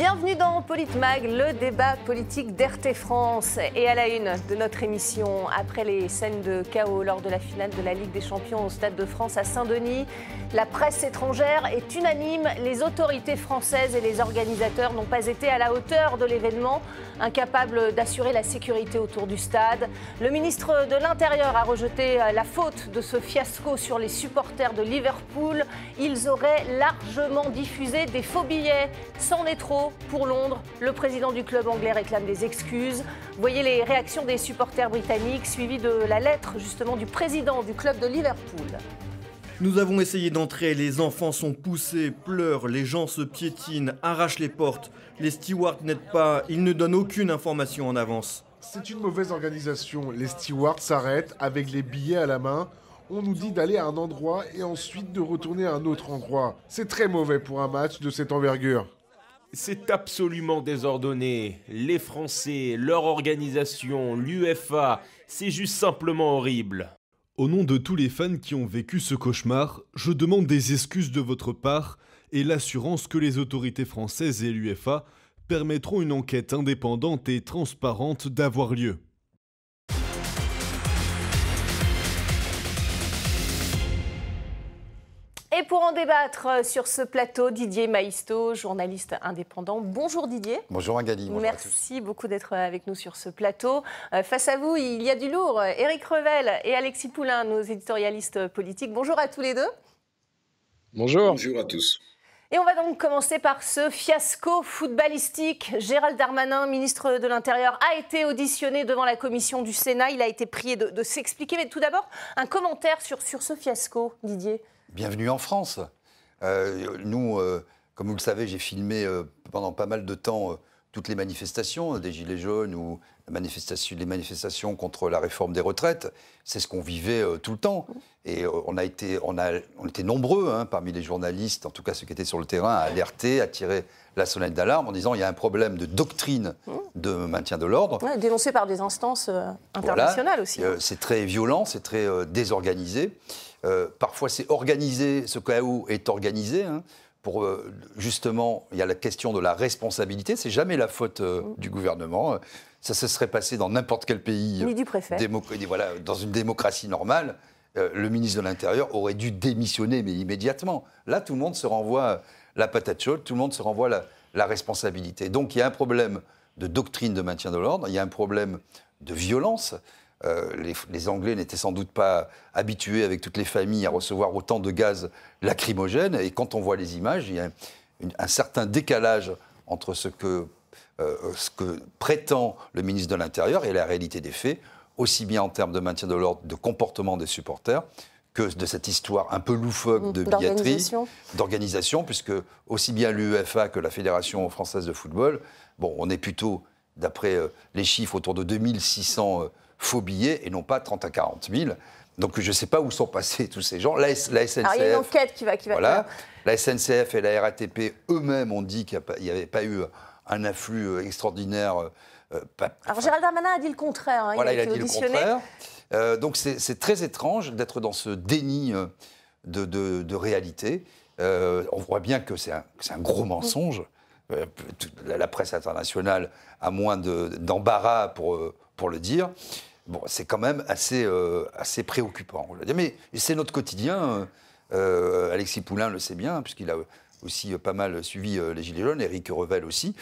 Bienvenue dans Politmag, le débat politique d'RT France. Et à la une de notre émission, après les scènes de chaos lors de la finale de la Ligue des Champions au Stade de France à Saint-Denis, la presse étrangère est unanime. Les autorités françaises et les organisateurs n'ont pas été à la hauteur de l'événement, incapables d'assurer la sécurité autour du stade. Le ministre de l'Intérieur a rejeté la faute de ce fiasco sur les supporters de Liverpool. Ils auraient largement diffusé des faux billets. C'en est trop pour Londres. Le président du club anglais réclame des excuses. Voyez les réactions des supporters britanniques, suivies de la lettre justement du président du club de Liverpool. Nous avons essayé d'entrer, les enfants sont poussés, pleurent, les gens se piétinent, arrachent les portes, les stewards n'aident pas, ils ne donnent aucune information en avance. C'est une mauvaise organisation, les stewards s'arrêtent avec les billets à la main, on nous dit d'aller à un endroit et ensuite de retourner à un autre endroit. C'est très mauvais pour un match de cette envergure. C'est absolument désordonné. Les Français, leur organisation, l'UFA, c'est juste simplement horrible. Au nom de tous les fans qui ont vécu ce cauchemar, je demande des excuses de votre part et l'assurance que les autorités françaises et l'UFA permettront une enquête indépendante et transparente d'avoir lieu. Et pour en débattre euh, sur ce plateau, Didier Maisto, journaliste indépendant. Bonjour Didier. Bonjour. Bonjour Merci beaucoup d'être avec nous sur ce plateau. Euh, face à vous, il y a du lourd. Éric Revel et Alexis Poulain, nos éditorialistes politiques. Bonjour à tous les deux. Bonjour. Bonjour à tous. Et on va donc commencer par ce fiasco footballistique. Gérald Darmanin, ministre de l'Intérieur, a été auditionné devant la commission du Sénat. Il a été prié de, s'expliquer. Mais tout d'abord, un commentaire sur, sur ce fiasco, Didier. Bienvenue en France. Euh, nous, euh, comme vous le savez, j'ai filmé euh, pendant pas mal de temps toutes les manifestations des Gilets jaunes ou les manifestations contre la réforme des retraites. C'est ce qu'on vivait tout le temps. Et on a été, on a, on était nombreux hein, parmi les journalistes, en tout cas ceux qui étaient sur le terrain, à alerter, à tirer la sonnette d'alarme en disant il y a un problème de doctrine de maintien de l'ordre. dénoncé par des instances internationales aussi. Hein. c'est très violent, c'est très désorganisé. Euh, parfois, c'est organisé, ce chaos est organisé. Hein, pour euh, justement, il y a la question de la responsabilité. C'est jamais la faute euh, mm. du gouvernement. Ça se serait passé dans n'importe quel pays. Ni du préfet. Voilà, dans une démocratie normale, le ministre de l'Intérieur aurait dû démissionner, mais immédiatement. Là, tout le monde se renvoie la patate chaude, tout le monde se renvoie la, la responsabilité. Donc, il y a un problème de doctrine de maintien de l'ordre, il y a un problème de violence. Euh, les, Anglais n'étaient sans doute pas habitués avec toutes les familles à recevoir autant de gaz lacrymogène. Et quand on voit les images, il y a un certain décalage entre ce que, euh, ce que prétend le ministre de l'Intérieur et la réalité des faits, aussi bien en termes de maintien de l'ordre, de comportement des supporters, que de cette histoire un peu loufoque de billetterie, d'organisation, puisque aussi bien l'UEFA que la Fédération française de football, bon, on est plutôt, d'après euh, les chiffres, autour de 2600 faux billets et non pas 30 à 40 000. Donc je ne sais pas où sont passés tous ces gens. La, SNCF. Alors, il y a une enquête qui va. Qui va voilà. La SNCF et la RATP eux-mêmes ont dit qu'il n'y avait pas eu un afflux euh, extraordinaire. Euh, euh, Alors Gérald Darmanin a dit le contraire. Hein, voilà, il a, dit le contraire. donc c'est très étrange d'être dans ce déni de, de, réalité. on voit bien que c'est un, un, gros mensonge. la presse internationale a moins d'embarras pour, pour le dire bon, c'est quand même assez, assez préoccupant. Mais c'est notre quotidien. Alexis Poulain le sait bien, puisqu'il a aussi pas mal suivi euh, les Gilets jaunes, Éric Revel aussi.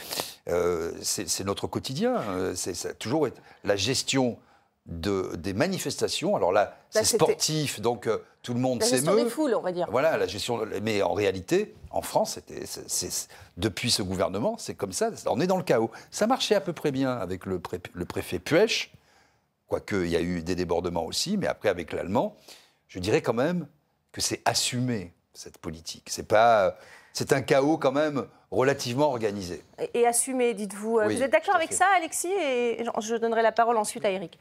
c'est notre quotidien. C'est toujours la gestion de, des manifestations. Alors là, c'est sportif, donc tout le monde s'émeut. La gestion des foules, on va dire. Voilà, la gestion. Mais en réalité, en France, depuis ce gouvernement, c'est comme ça. On est dans le chaos. Ça marchait à peu près bien avec le, le préfet Puech quoique il y a eu des débordements aussi, mais après avec l'allemand, je dirais quand même que c'est assumé cette politique. C'est pas, c'est un chaos quand même relativement organisé. Et, assumé, dites-vous. Vous êtes d'accord avec ça, Alexis? Et je donnerai la parole ensuite à Eric.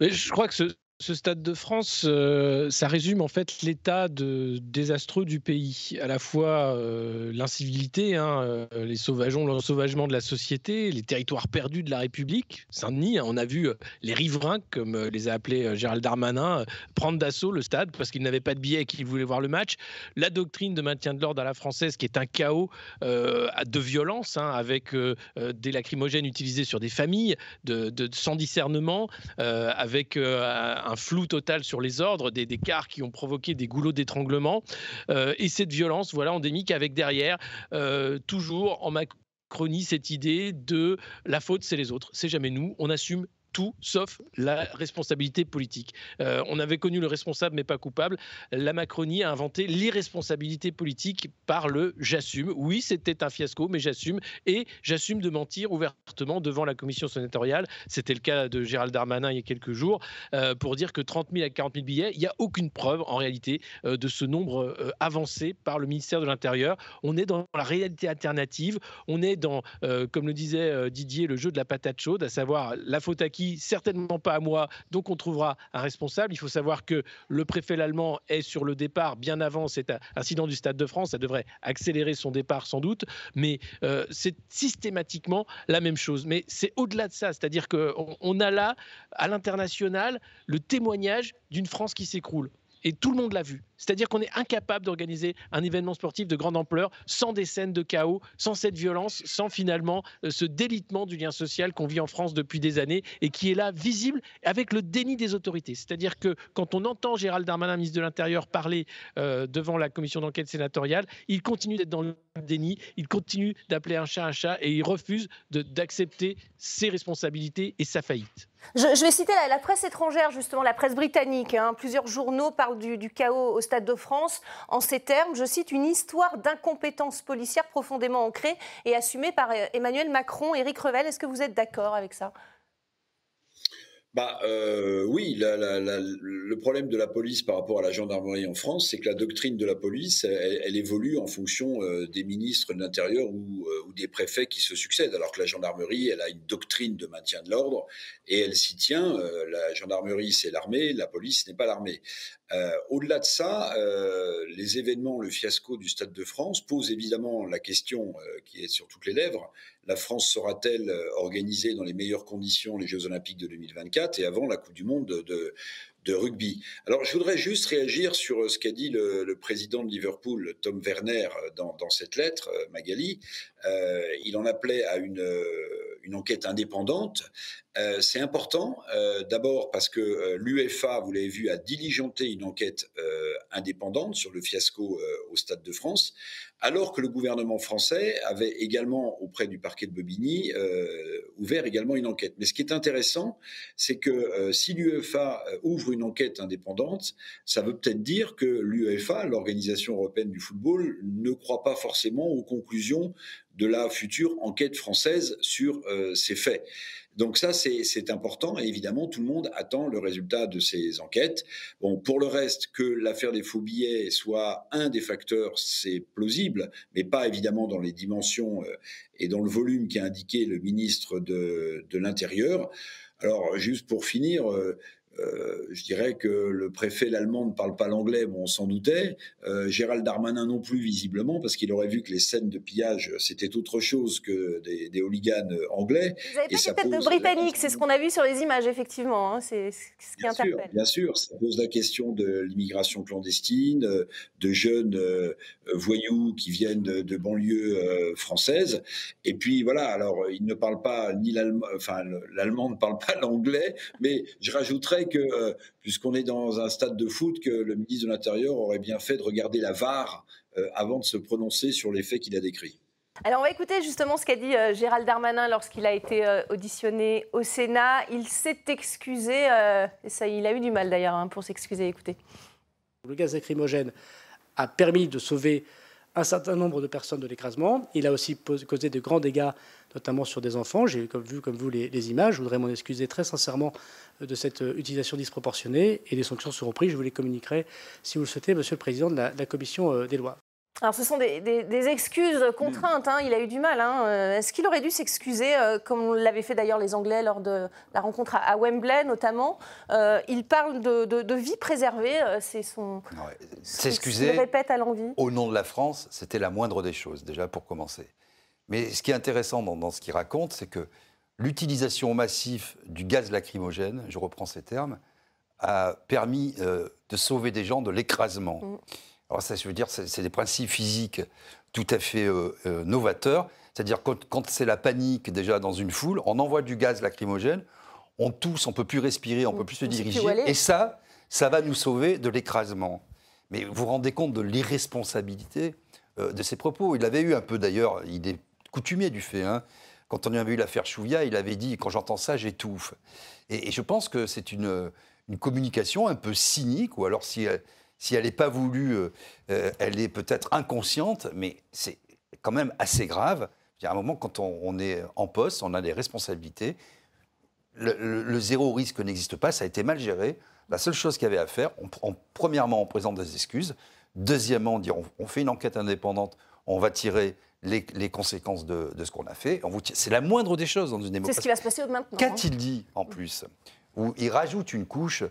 Mais je crois que ce, Ce Stade de France, euh, ça résume en fait l'état désastreux du pays. À la fois euh, l'incivilité, hein, euh, les sauvageons, l'ensauvagement de la société, les territoires perdus de la République. Saint-Denis, hein, on a vu les riverains, comme les a appelés Gérald Darmanin, prendre d'assaut le stade parce qu'ils n'avaient pas de billets et qu'ils voulaient voir le match. La doctrine de maintien de l'ordre à la française, qui est un chaos de violence, hein, avec des lacrymogènes utilisés sur des familles, sans discernement, avec un flou total sur les ordres, des, des cars qui ont provoqué des goulots d'étranglement, euh, et cette violence voilà, endémique avec derrière, euh, toujours en Macronie, cette idée de la faute, c'est les autres, c'est jamais nous, on assume sauf la responsabilité politique. Euh, on avait connu le responsable mais pas coupable. La Macronie a inventé l'irresponsabilité politique par le j'assume. Oui, c'était un fiasco, mais j'assume et j'assume de mentir ouvertement devant la commission sénatoriale. C'était le cas de Gérald Darmanin il y a quelques jours euh, pour dire que 30 000 à 40 000 billets, il n'y a aucune preuve en réalité euh, de ce nombre avancé par le ministère de l'Intérieur. On est dans la réalité alternative. On est dans, comme le disait Didier, le jeu de la patate chaude, à savoir la faute à qui certainement pas à moi, donc on trouvera un responsable. Il faut savoir que le préfet l'allemand est sur le départ bien avant cet incident du Stade de France. Ça devrait accélérer son départ sans doute, mais euh, c'est systématiquement la même chose. Mais c'est au-delà de ça, c'est-à-dire qu'on on a là, à l'international, le témoignage d'une France qui s'écroule. Et tout le monde l'a vu. C'est-à-dire qu'on est incapable d'organiser un événement sportif de grande ampleur sans des scènes de chaos, sans cette violence, sans finalement euh, ce délitement du lien social qu'on vit en France depuis des années et qui est là visible avec le déni des autorités. C'est-à-dire que quand on entend Gérald Darmanin, ministre de l'Intérieur, parler euh, devant la commission d'enquête sénatoriale, il continue d'être dans le déni, il continue d'appeler un chat un chat et il refuse d'accepter ses responsabilités et sa faillite. Je, vais citer la, presse étrangère, justement, la presse britannique. Hein. Plusieurs journaux parlent du, chaos au Stade de France en ces termes. Je cite une histoire d'incompétence policière profondément ancrée et assumée par euh, Emmanuel Macron. Éric Revel, est-ce que vous êtes d'accord avec ça? Bah, euh, oui, le problème de la police par rapport à la gendarmerie en France, c'est que la doctrine de la police, elle, évolue en fonction euh, des ministres de l'Intérieur ou, ou, des préfets qui se succèdent, alors que la gendarmerie, elle a une doctrine de maintien de l'ordre et elle s'y tient. la gendarmerie, c'est l'armée, la police n'est pas l'armée. Euh, au-delà de ça, euh, les événements, le fiasco du Stade de France pose évidemment la question euh, qui est sur toutes les lèvres. La France sera-t-elle organisée dans les meilleures conditions les Jeux Olympiques de 2024 et avant la Coupe du Monde de, rugby? Alors, je voudrais juste réagir sur ce qu'a dit le, président de Liverpool, Tom Werner, dans, dans cette lettre, Magali. il en appelait à une une enquête indépendante. Euh, c'est important, euh, d'abord parce que euh, l'UEFA, vous l'avez vu, a diligenté une enquête indépendante sur le fiasco au Stade de France, alors que le gouvernement français avait également, auprès du parquet de Bobigny, ouvert également une enquête. Mais ce qui est intéressant, c'est que si l'UEFA ouvre une enquête indépendante, ça veut peut-être dire que l'UEFA, l'Organisation européenne du football, ne croit pas forcément aux conclusions de la future enquête française sur euh, ces faits. Donc ça, c'est important et évidemment, tout le monde attend le résultat de ces enquêtes. Bon, pour le reste, que l'affaire des faux billets soit un des facteurs, c'est plausible, mais pas évidemment dans les dimensions euh, et dans le volume qu'a indiqué le ministre de, l'Intérieur. Alors, juste pour finir, euh, euh, je dirais que le préfet l'allemand ne parle pas l'anglais, bon, on s'en doutait. Euh, Gérald Darmanin non plus, visiblement, parce qu'il aurait vu que les scènes de pillage, c'était autre chose que des, des hooligans anglais. Vous avez pas tête de britannique, c'est ce qu'on a vu sur les images, effectivement. Hein, c'est ce qui bien interpelle. Sûr, bien sûr, ça pose la question de l'immigration clandestine, de jeunes euh, voyous qui viennent de, de banlieues françaises. Et puis voilà, alors il ne parle pas ni l'allemand, enfin l'allemand ne parle pas l'anglais, mais je rajouterais que, euh, puisqu'on est dans un stade de foot, que le ministre de l'Intérieur aurait bien fait de regarder la VAR euh, avant de se prononcer sur les faits qu'il a décrits. Alors on va écouter justement ce qu'a dit euh, Gérald Darmanin lorsqu'il a été auditionné au Sénat. Il s'est excusé, et ça, il a eu du mal d'ailleurs hein, pour s'excuser. Écoutez. Le gaz lacrymogène a permis de sauver un certain nombre de personnes de l'écrasement. Il a aussi causé de grands dégâts, notamment sur des enfants. J'ai vu comme vous les, images. Je voudrais m'en excuser très sincèrement euh, de cette euh, utilisation disproportionnée et les sanctions seront prises. Je vous les communiquerai, si vous le souhaitez, Monsieur le Président de la, Commission euh, des lois. Alors, ce sont des, excuses contraintes. Hein. Il a eu du mal. Hein. Est-ce qu'il aurait dû s'excuser, euh, comme l'avaient fait d'ailleurs les Anglais lors de la rencontre à, Wembley, notamment? Euh, Il parle de, vie préservée. C'est son. S'excuser. Il répète à l'envie. Au nom de la France, c'était la moindre des choses, déjà pour commencer. Mais ce qui est intéressant dans, ce qu'il raconte, c'est que l'utilisation massive du gaz lacrymogène, je reprends ces termes, a permis de sauver des gens de l'écrasement. Mm. Alors ça, je veux dire, c'est des principes physiques tout à fait euh, euh, novateurs. C'est-à-dire quand, quand c'est la panique déjà dans une foule, on envoie du gaz lacrymogène, on tousse, on peut plus respirer, on peut plus se diriger, et ça, ça va nous sauver de l'écrasement. Mais vous vous rendez compte de l'irresponsabilité euh, de ces propos. Il avait eu un peu d'ailleurs, il est coutumier du fait. Hein. Quand on avait eu l'affaire Chouvia, il avait dit quand j'entends ça, j'étouffe. Et, je pense que c'est une, communication un peu cynique, ou alors si si elle n'est pas voulue, euh, euh, elle est peut-être inconsciente, mais c'est quand même assez grave. A un moment, quand on, est en poste, on a des responsabilités. Le, zéro risque n'existe pas, ça a été mal géré. La seule chose qu'il y avait à faire, premièrement, on présente des excuses. Deuxièmement, on, on, fait une enquête indépendante, on va tirer les, conséquences de, ce qu'on a fait. C'est la moindre des choses dans une démocratie. C'est ce qui va se passer maintenant. Qu'a-t-il dit en plus Où il rajoute une couche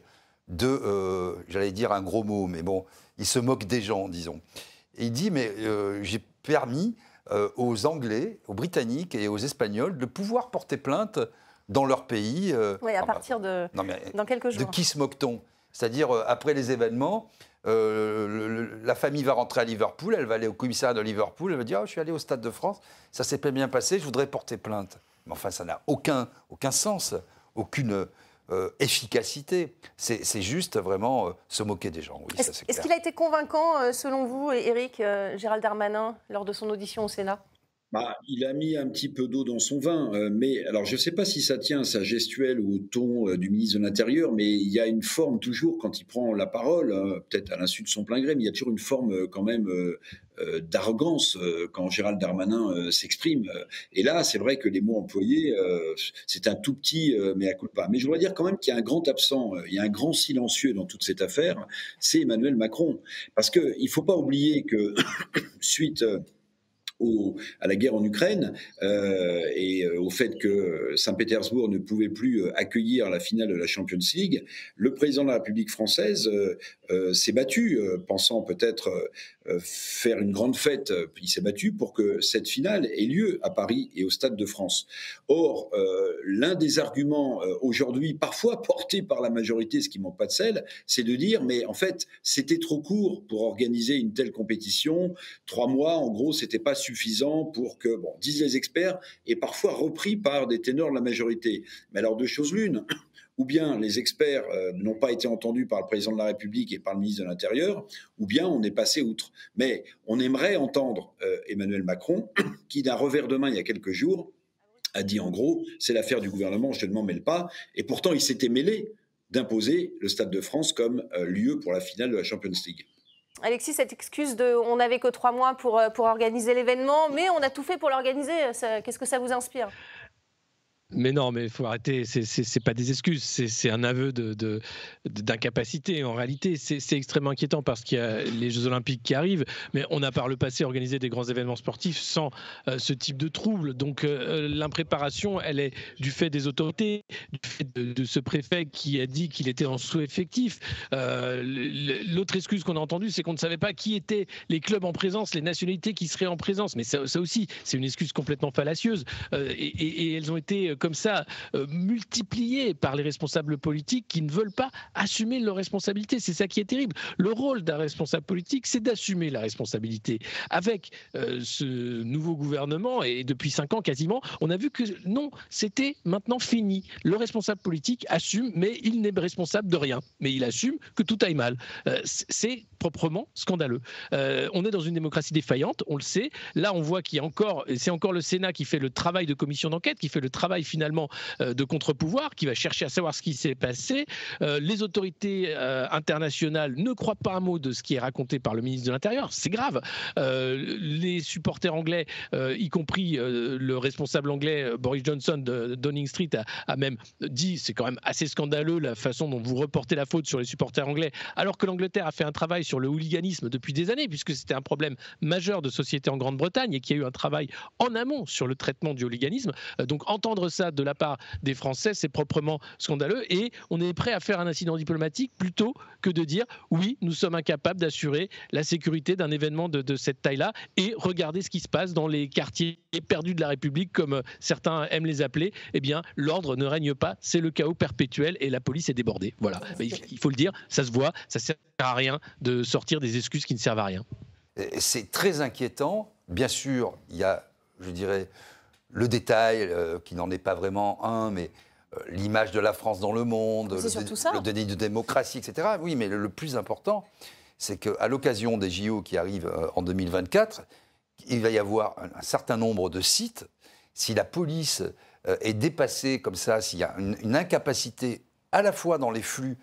de, euh, j'allais dire un gros mot, mais bon, il se moque des gens, disons. Et il dit, mais euh, j'ai permis euh, aux Anglais, aux Britanniques et aux Espagnols de pouvoir porter plainte dans leur pays. oui, à partir de dans quelques jours. De qui se moque-t-on? C'est-à-dire, après les événements, la famille va rentrer à Liverpool, elle va aller au commissariat de Liverpool, elle va dire, oh, je suis allé au Stade de France, ça s'est pas bien passé, je voudrais porter plainte. Mais enfin, ça n'a aucun, aucun sens, aucune euh, efficacité. C'est juste vraiment euh, se moquer des gens. Est-ce qu'il a été convaincant, euh, selon vous, Éric, Gérald Darmanin, lors de son audition au Sénat? Bah, il a mis un petit peu d'eau dans son vin, euh, mais alors je ne sais pas si ça tient à sa gestuelle ou au ton euh, du ministre de l'Intérieur, mais il y a une forme toujours quand il prend la parole, hein, peut-être à l'insu de son plein gré, mais il y a toujours une forme euh, quand même d'arrogance quand Gérald Darmanin s'exprime. Et là, c'est vrai que les mots employés, c'est un tout petit mais à coup pas. Mais je dois dire quand même qu'il y a un grand absent, il y a un grand silencieux dans toute cette affaire, c'est Emmanuel Macron, parce qu'il ne faut pas oublier que suite à la guerre en Ukraine euh, et euh, au fait que Saint-Pétersbourg ne pouvait plus euh, accueillir la finale de la Champions League, le président de la République française s'est battu, pensant peut-être faire une grande fête, il s'est battu pour que cette finale ait lieu à Paris et au Stade de France. Or, l'un des arguments aujourd'hui, parfois portés par la majorité, ce qui manque pas de sel, c'est de dire, mais en fait, c'était trop court pour organiser une telle compétition. Trois mois, en gros, c'était pas suffisant pour que, disent les experts, et parfois repris par des ténors de la majorité. Mais alors, deux choses l'une. Ou bien les experts euh, n'ont pas été entendus par le président de la République et par le ministre de l'Intérieur, ou bien on est passé outre. Mais on aimerait entendre euh, Emmanuel Macron, qui d'un revers de main il y a quelques jours a dit en gros, c'est l'affaire du gouvernement, je ne m'en mêle pas. Et pourtant, il s'était mêlé d'imposer le Stade de France comme euh, lieu pour la finale de la Champions League. Alexis, cette excuse de on n'avait que trois mois pour, pour organiser l'événement, mais on a tout fait pour l'organiser, qu'est-ce que ça vous inspire? Mais non, mais il faut arrêter. C'est pas des excuses, c'est un aveu d'incapacité. En réalité, c'est extrêmement inquiétant parce qu'il y a les Jeux Olympiques qui arrivent, mais on a par le passé organisé des grands événements sportifs sans euh, ce type de trouble. Donc euh, l'impréparation, elle est du fait des autorités, du fait de, ce préfet qui a dit qu'il était en sous-effectif. Euh, l'autre excuse qu'on a entendue, c'est qu'on ne savait pas qui étaient les clubs en présence, les nationalités qui seraient en présence. Mais ça, aussi, c'est une excuse complètement fallacieuse. Et elles ont été comme ça euh, multiplié par les responsables politiques qui ne veulent pas assumer leurs responsabilités. C'est ça qui est terrible. Le rôle d'un responsable politique, c'est d'assumer la responsabilité. Avec euh, ce nouveau gouvernement, et depuis cinq ans quasiment, on a vu que non, c'était maintenant fini. Le responsable politique assume, mais il n'est responsable de rien. Mais il assume que tout aille mal. Euh, c'est proprement scandaleux. on est dans une démocratie défaillante, on le sait. Là, on voit qu'il y a encore, c'est encore le Sénat qui fait le travail de commission d'enquête, qui fait le travail finalement de contre-pouvoir qui va chercher à savoir ce qui s'est passé. les autorités internationales ne croient pas un mot de ce qui est raconté par le ministre de l'Intérieur. C'est grave. les supporters anglais, y compris le responsable anglais Boris Johnson de Downing Street, a, même dit c'est quand même assez scandaleux la façon dont vous reportez la faute sur les supporters anglais, alors que l'Angleterre a fait un travail sur le hooliganisme depuis des années, puisque c'était un problème majeur de société en Grande-Bretagne et qu'il y a eu un travail en amont sur le traitement du hooliganisme. Euh, donc entendre ça de la part des Français, c'est proprement scandaleux et on est prêt à faire un incident diplomatique plutôt que de dire oui, nous sommes incapables d'assurer la sécurité d'un événement de, de cette taille-là et regarder ce qui se passe dans les quartiers perdus de la République, comme euh, certains aiment les appeler. Eh bien, l'ordre ne règne pas, c'est le chaos perpétuel et la police est débordée. Voilà, il faut le dire, ça se voit, ça sert à rien de sortir des excuses qui ne servent à rien. C'est très inquiétant. Bien sûr, il y a, je dirais, le détail euh, qui n'en est pas vraiment un, mais euh, l'image de la France dans le monde, le, le, déni de démocratie, etc. Oui, mais le, plus important, c'est qu'à l'occasion des JO qui arrivent euh, en 2024, il va y avoir un, certain nombre de sites. Si la police est dépassée comme ça, s'il y a une incapacité à la fois dans les flux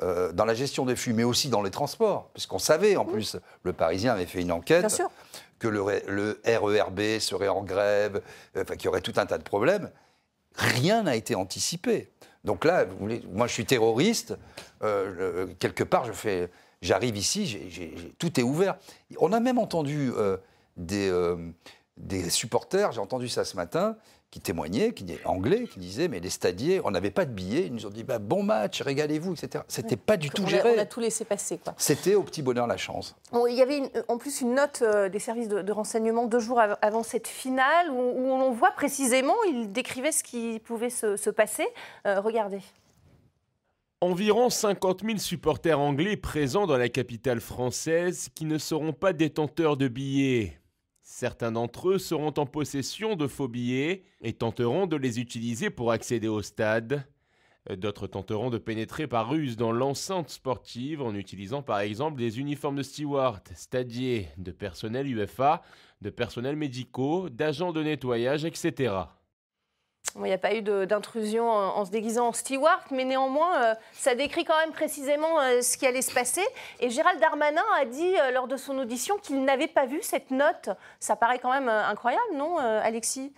dans la gestion des flux, mais aussi dans les transports, puisqu'on savait, en plus, le Parisien avait fait une enquête, que le, RERB serait en grève, euh, qu'il y aurait tout un tas de problèmes. Rien n'a été anticipé. Donc là, moi je suis terroriste, euh, quelque part, je fais, j'arrive ici, tout est ouvert. On a même entendu des, des supporters, j'ai entendu ça ce matin, qui témoignaient, qui anglais, qui disaient mais les stadiers, on n'avait pas de billets, ils nous ont dit bah, bon match, régalez-vous, etc. C'était pas du tout géré. on a tout laissé passer. C'était au petit bonheur la chance. il y avait en plus une note euh, des services de, renseignement deux jours avant cette finale où, on voit précisément, il décrivait ce qui pouvait se, passer. Euh, regardez. Environ 50 000 supporters anglais présents dans la capitale française qui ne seront pas détenteurs de billets. Certains d'entre eux seront en possession de faux billets et tenteront de les utiliser pour accéder au stade. D'autres tenteront de pénétrer par ruse dans l'enceinte sportive en utilisant par exemple des uniformes de steward, stadiers, de personnel UFA, de personnel médicaux, d'agents de nettoyage, etc. Il n'y a pas eu d'intrusion en, se déguisant en steward, mais néanmoins, euh, ça décrit quand même précisément euh, ce qui allait se passer. Et Gérald Darmanin a dit euh, lors de son audition qu'il n'avait pas vu cette note. Ça paraît quand même incroyable, non, Alexis?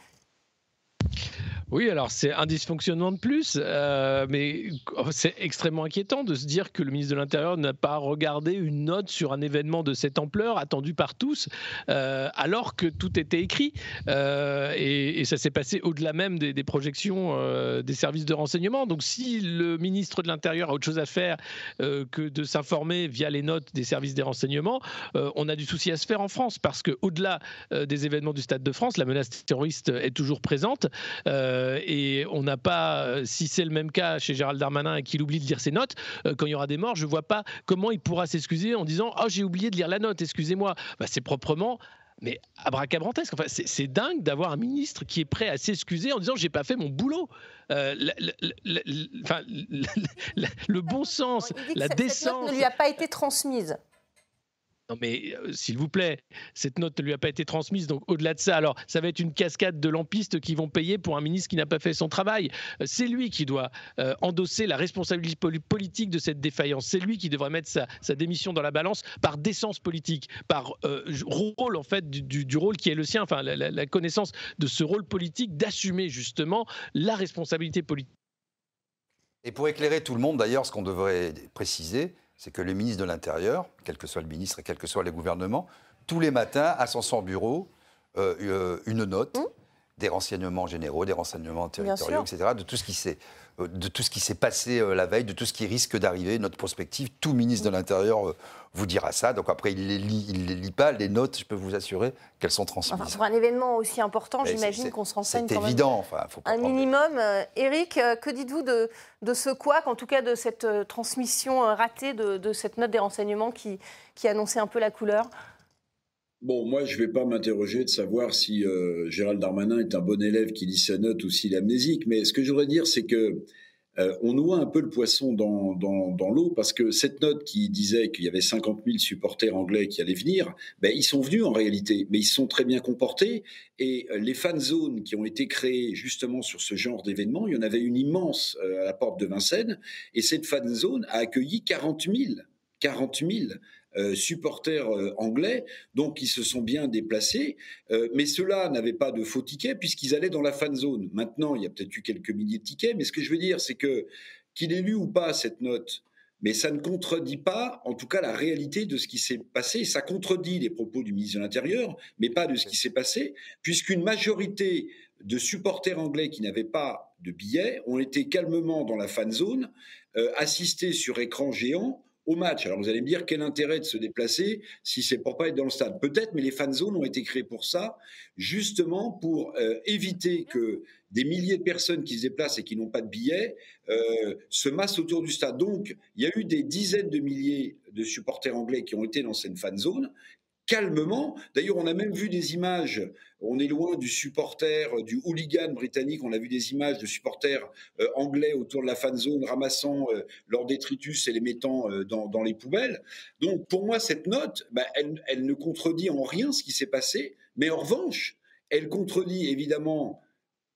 Oui, alors c'est un dysfonctionnement de plus, euh, mais c'est extrêmement inquiétant de se dire que le ministre de l'Intérieur n'a pas regardé une note sur un événement de cette ampleur attendu par tous, euh, alors que tout était écrit. Euh, et, ça s'est passé au-delà même des, projections des services de renseignement. Donc si le ministre de l'Intérieur a autre chose à faire que de s'informer via les notes des services des renseignements, on a du souci à se faire en France, parce qu'au-delà des événements du Stade de France, la menace terroriste est toujours présente. Et on n'a pas, euh, si c'est le même cas chez Gérald Darmanin et qu'il oublie de lire ses notes, euh, quand il y aura des morts, je ne vois pas comment il pourra s'excuser en disant Oh, j'ai oublié de lire la note, excusez-moi. Bah, c'est proprement mais abracabrantesque. Enfin, c'est dingue d'avoir un ministre qui est prêt à s'excuser en disant j'ai pas fait mon boulot. le, bon sens, la décence. ne lui a pas été transmise. Non mais euh, s'il vous plaît, cette note ne lui a pas été transmise, donc au-delà de ça, alors ça va être une cascade de lampistes qui vont payer pour un ministre qui n'a pas fait son travail. Euh, c'est lui qui doit euh, endosser la responsabilité politique de cette défaillance. C'est lui qui devrait mettre sa, démission dans la balance par décence politique, par rôle en fait du, rôle qui est le sien, enfin la connaissance de ce rôle politique, d'assumer justement la responsabilité politique. Et pour éclairer tout le monde d'ailleurs, ce qu'on devrait préciser, c'est que le ministre de l'Intérieur, quel que soit le ministre et quel que soit le gouvernement, tous les matins son son bureau euh, euh, une note mmh. Des renseignements généraux, des renseignements territoriaux, etc., de tout ce qui s'est euh, de tout ce qui s'est passé la veille, de tout ce qui risque d'arriver, notre prospective. Tout ministre de l'Intérieur vous dira ça. Donc après, il ne les, lit, il les lit pas. Les notes, je peux vous assurer qu'elles sont transmises. pour un événement aussi important, j'imagine qu'on se renseigne C'est évident. Enfin, faut un minimum. Euh, Eric, euh, que dites-vous de, de ce quoi, en tout cas de cette euh, transmission ratée de, de, cette note des renseignements qui, qui annonçait un peu la couleur? Bon, moi, je ne vais pas m'interroger de savoir si Gérald Darmanin est un bon élève qui lit sa note ou s'il est amnésique, mais ce que je voudrais dire, c'est que euh, on noie un peu le poisson dans, dans, l'eau parce que cette note qui disait qu'il y avait 50 000 supporters anglais qui allaient venir, ben, ils sont venus en réalité, mais ils sont très bien comportés. Et euh, les fan zones qui ont été créées justement sur ce genre d'événement, il y en avait une immense euh, à la porte de Vincennes, et cette fan zone a accueilli 40 000. 40 000 euh, supporters euh, anglais, donc ils se sont bien déplacés. Euh, mais ceux-là n'avaient pas de faux tickets puisqu'ils allaient dans la fan zone. Maintenant, il y a peut-être eu quelques milliers de tickets, mais ce que je veux dire, c'est que qu'il ait lu ou pas cette note, mais ça ne contredit pas, en tout cas, la réalité de ce qui s'est passé. Ça contredit les propos du ministre de l'Intérieur, mais pas de ce qui s'est passé, puisqu'une majorité de supporters anglais qui n'avaient pas de billets ont été calmement dans la fan zone, assistés sur écran géant au match. Alors vous allez me dire quel intérêt de se déplacer si c'est pour pas être dans le stade? Peut-être, mais les fan zones ont été créées pour ça, justement pour euh, éviter que des milliers de personnes qui se déplacent et qui n'ont pas de billets euh, se massent autour du stade. Donc il y a eu des dizaines de milliers de supporters anglais qui ont été dans cette fan zone calmement. D'ailleurs, on a même vu des images, on est loin du supporter, euh, du hooligan britannique, on a vu des images de supporters euh, anglais autour de la fan zone ramassant euh, leurs détritus et les mettant dans, les poubelles. Donc pour moi, cette note, bah, elle, elle ne contredit en rien ce qui s'est passé, mais en revanche, elle contredit évidemment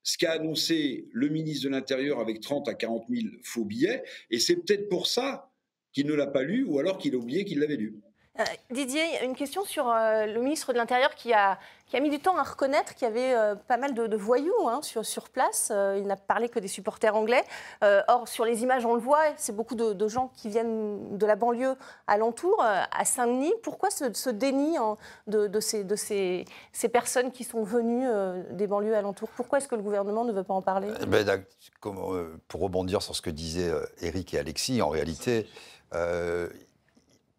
ce qu'a annoncé le ministre de l'Intérieur avec 30 à 40 000 faux billets, et c'est peut-être pour ça qu'il ne l'a pas lu, ou alors qu'il a oublié qu'il l'avait lu. Euh, Didier, une question sur euh, le ministre de l'Intérieur qui a, mis du temps à reconnaître qu'il y avait euh, pas mal de, voyous hein, sur, place. il n'a parlé que des supporters anglais. or, sur les images, on le voit, c'est beaucoup de, gens qui viennent de la banlieue alentour, à Saint-Denis. Pourquoi ce, déni hein, de, ces, personnes qui sont venues des banlieues alentours? Pourquoi est-ce que le gouvernement ne veut pas en parler? Ben, Pour rebondir sur ce que disaient Eric et Alexis, en réalité,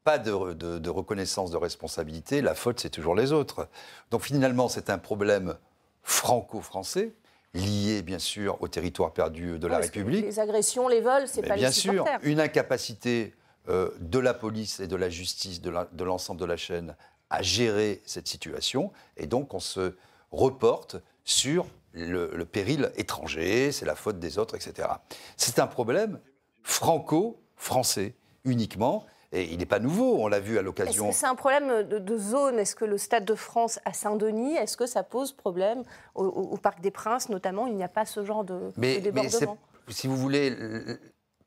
pas de, reconnaissance de responsabilité, la faute, c'est toujours les autres. Donc finalement, c'est un problème franco-français, lié bien sûr au territoire perdu de la République. Les agressions, les vols, c'est pas bien sûr, une incapacité euh, de la police et de la justice, de l'ensemble de la chaîne, à gérer cette situation. Et donc, on se reporte sur le péril étranger, c'est la faute des autres, etc. C'est un problème franco-français uniquement. Et il n'est pas nouveau, on l'a vu à l'occasion. Est-ce que c'est un problème de, zone? Est-ce que le Stade de France à Saint-Denis, est-ce que ça pose problème au, Parc des Princes notamment? Il n'y a pas ce genre de, mais, débordement Si vous voulez,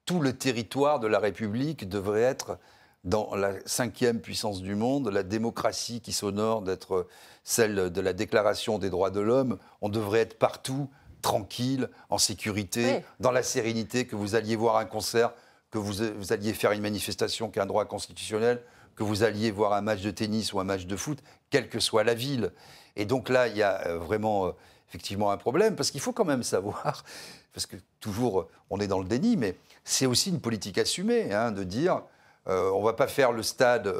tout le territoire de la République devrait être dans la cinquième puissance du monde, la démocratie qui s'honore d'être celle de la Déclaration des droits de l'homme. On devrait être partout, tranquille, en sécurité, dans la sérénité, que vous alliez voir un concert que vous, alliez faire une manifestation qui est un droit constitutionnel, que vous alliez voir un match de tennis ou un match de foot, quelle que soit la ville. Et donc là, il y a euh, vraiment euh, effectivement un problème, parce qu'il faut quand même savoir, parce que toujours on est dans le déni, mais c'est aussi une politique assumée, hein, de dire euh, on ne va pas faire le stade,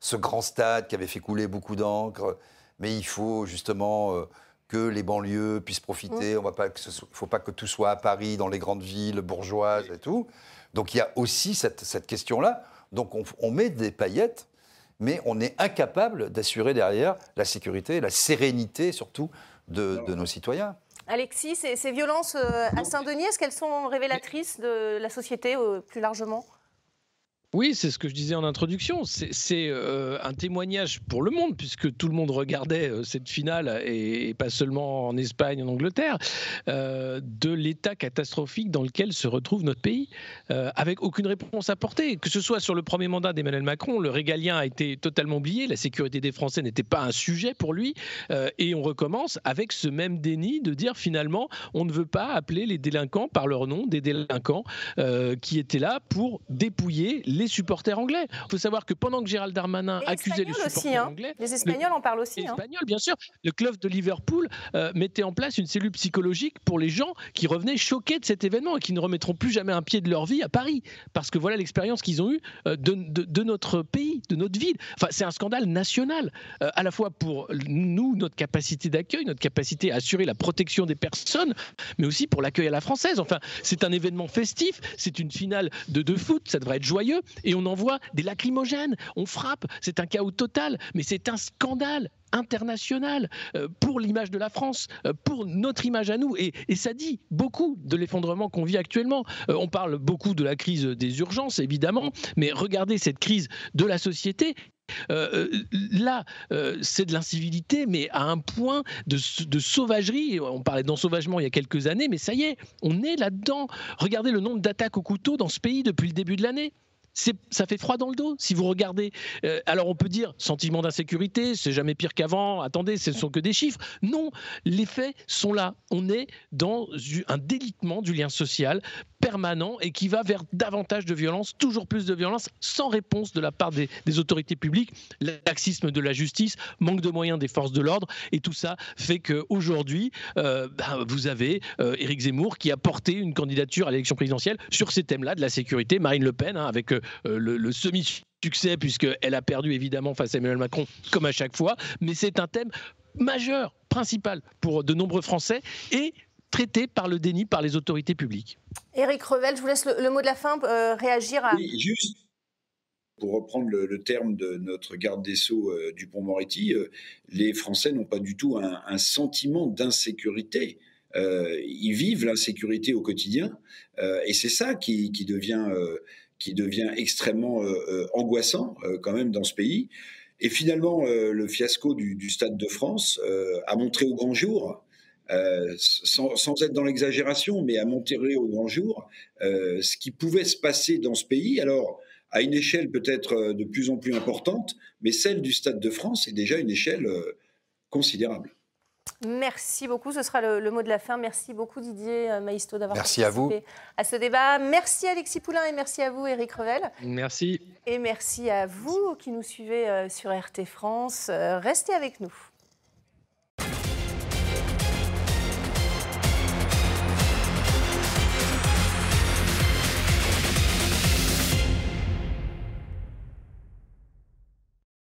ce grand stade qui avait fait couler beaucoup d'encre, mais il faut justement que les banlieues puissent profiter. Mmh. On va pas, il ne faut pas que tout soit à Paris, dans les grandes villes bourgeoises et tout. Donc il y a aussi cette, question-là. Donc on, met des paillettes, mais on est incapable d'assurer derrière la sécurité, la sérénité surtout de, nos citoyens. Alexis, ces, violences euh, à Saint-Denis, est-ce qu'elles sont révélatrices de la société euh, plus largement? Oui, c'est ce que je disais en introduction. C'est euh, un témoignage pour le monde, puisque tout le monde regardait euh, cette finale, et, pas seulement en Espagne, en Angleterre, euh, de l'état catastrophique dans lequel se retrouve notre pays, avec aucune réponse apportée. Que ce soit sur le premier mandat d'Emmanuel Macron, le régalien a été totalement oublié, la sécurité des Français n'était pas un sujet pour lui, et on recommence avec ce même déni de dire finalement, on ne veut pas appeler les délinquants par leur nom, des délinquants qui étaient là pour dépouiller les les supporters anglais. Il faut savoir que pendant que Gérald Darmanin accusait les supporters hein. anglais, les Espagnols en parlent aussi. Les hein. Espagnols, bien sûr. Le club de Liverpool euh, mettait en place une cellule psychologique pour les gens qui revenaient choqués de cet événement et qui ne remettront plus jamais un pied de leur vie à Paris, parce que voilà l'expérience qu'ils ont eue euh, de, notre pays, de notre ville. Enfin, c'est un scandale national, euh, à la fois pour nous, notre capacité d'accueil, notre capacité à assurer la protection des personnes, mais aussi pour l'accueil à la française. Enfin, c'est un événement festif, c'est une finale de, de foot, ça devrait être joyeux. Et on envoie des lacrymogènes, on frappe, c'est un chaos total, mais c'est un scandale international euh, pour l'image de la France, euh, pour notre image à nous. Et, ça dit beaucoup de l'effondrement qu'on vit actuellement. Euh, on parle beaucoup de la crise des urgences, évidemment, mais regardez cette crise de la société là, c'est de l'incivilité, mais à un point de, de sauvagerie. On parlait d'ensauvagement il y a quelques années, mais ça y est, on est là-dedans. Regardez le nombre d'attaques au couteau dans ce pays depuis le début de l'année ça fait froid dans le dos si vous regardez. Euh, alors on peut dire sentiment d'insécurité, c'est jamais pire qu'avant, attendez, ce ne sont que des chiffres. Non, les faits sont là. On est dans un délitement du lien social permanent et qui va vers davantage de violence, toujours plus de violence, sans réponse de la part des, autorités publiques, laxisme de la justice, manque de moyens des forces de l'ordre, et tout ça fait qu'aujourd'hui, euh, ben, vous avez euh, Éric Zemmour qui a porté une candidature à l'élection présidentielle sur ces thèmes-là de la sécurité, Marine Le Pen, hein, avec euh, le, semi-succès, puisqu'elle a perdu évidemment face à Emmanuel Macron, comme à chaque fois, mais c'est un thème majeur, principal pour de nombreux Français, et traité par le déni par les autorités publiques. Éric Revel, je vous laisse le, mot de la fin, euh, réagir à... Oui, juste pour reprendre le, terme de notre garde des Sceaux euh, Dupont-Moretti, euh, les Français n'ont pas du tout un, sentiment d'insécurité. ils vivent l'insécurité au quotidien, et c'est ça qui, devient, qui devient extrêmement angoissant quand même dans ce pays. Et finalement, le fiasco du, du, Stade de France a montré au grand jour euh, sans, être dans l'exagération, mais à Monterrey au grand jour, euh, ce qui pouvait se passer dans ce pays, alors à une échelle peut-être euh, de plus en plus importante, mais celle du Stade de France est déjà une échelle considérable. Merci beaucoup. Ce sera le, mot de la fin. Merci beaucoup Didier Maïsto d'avoir participé à, vous. à ce débat. Merci Alexis Poulain et merci à vous Eric Revel. Merci. Et merci à vous qui nous suivez sur RT France. Restez avec nous.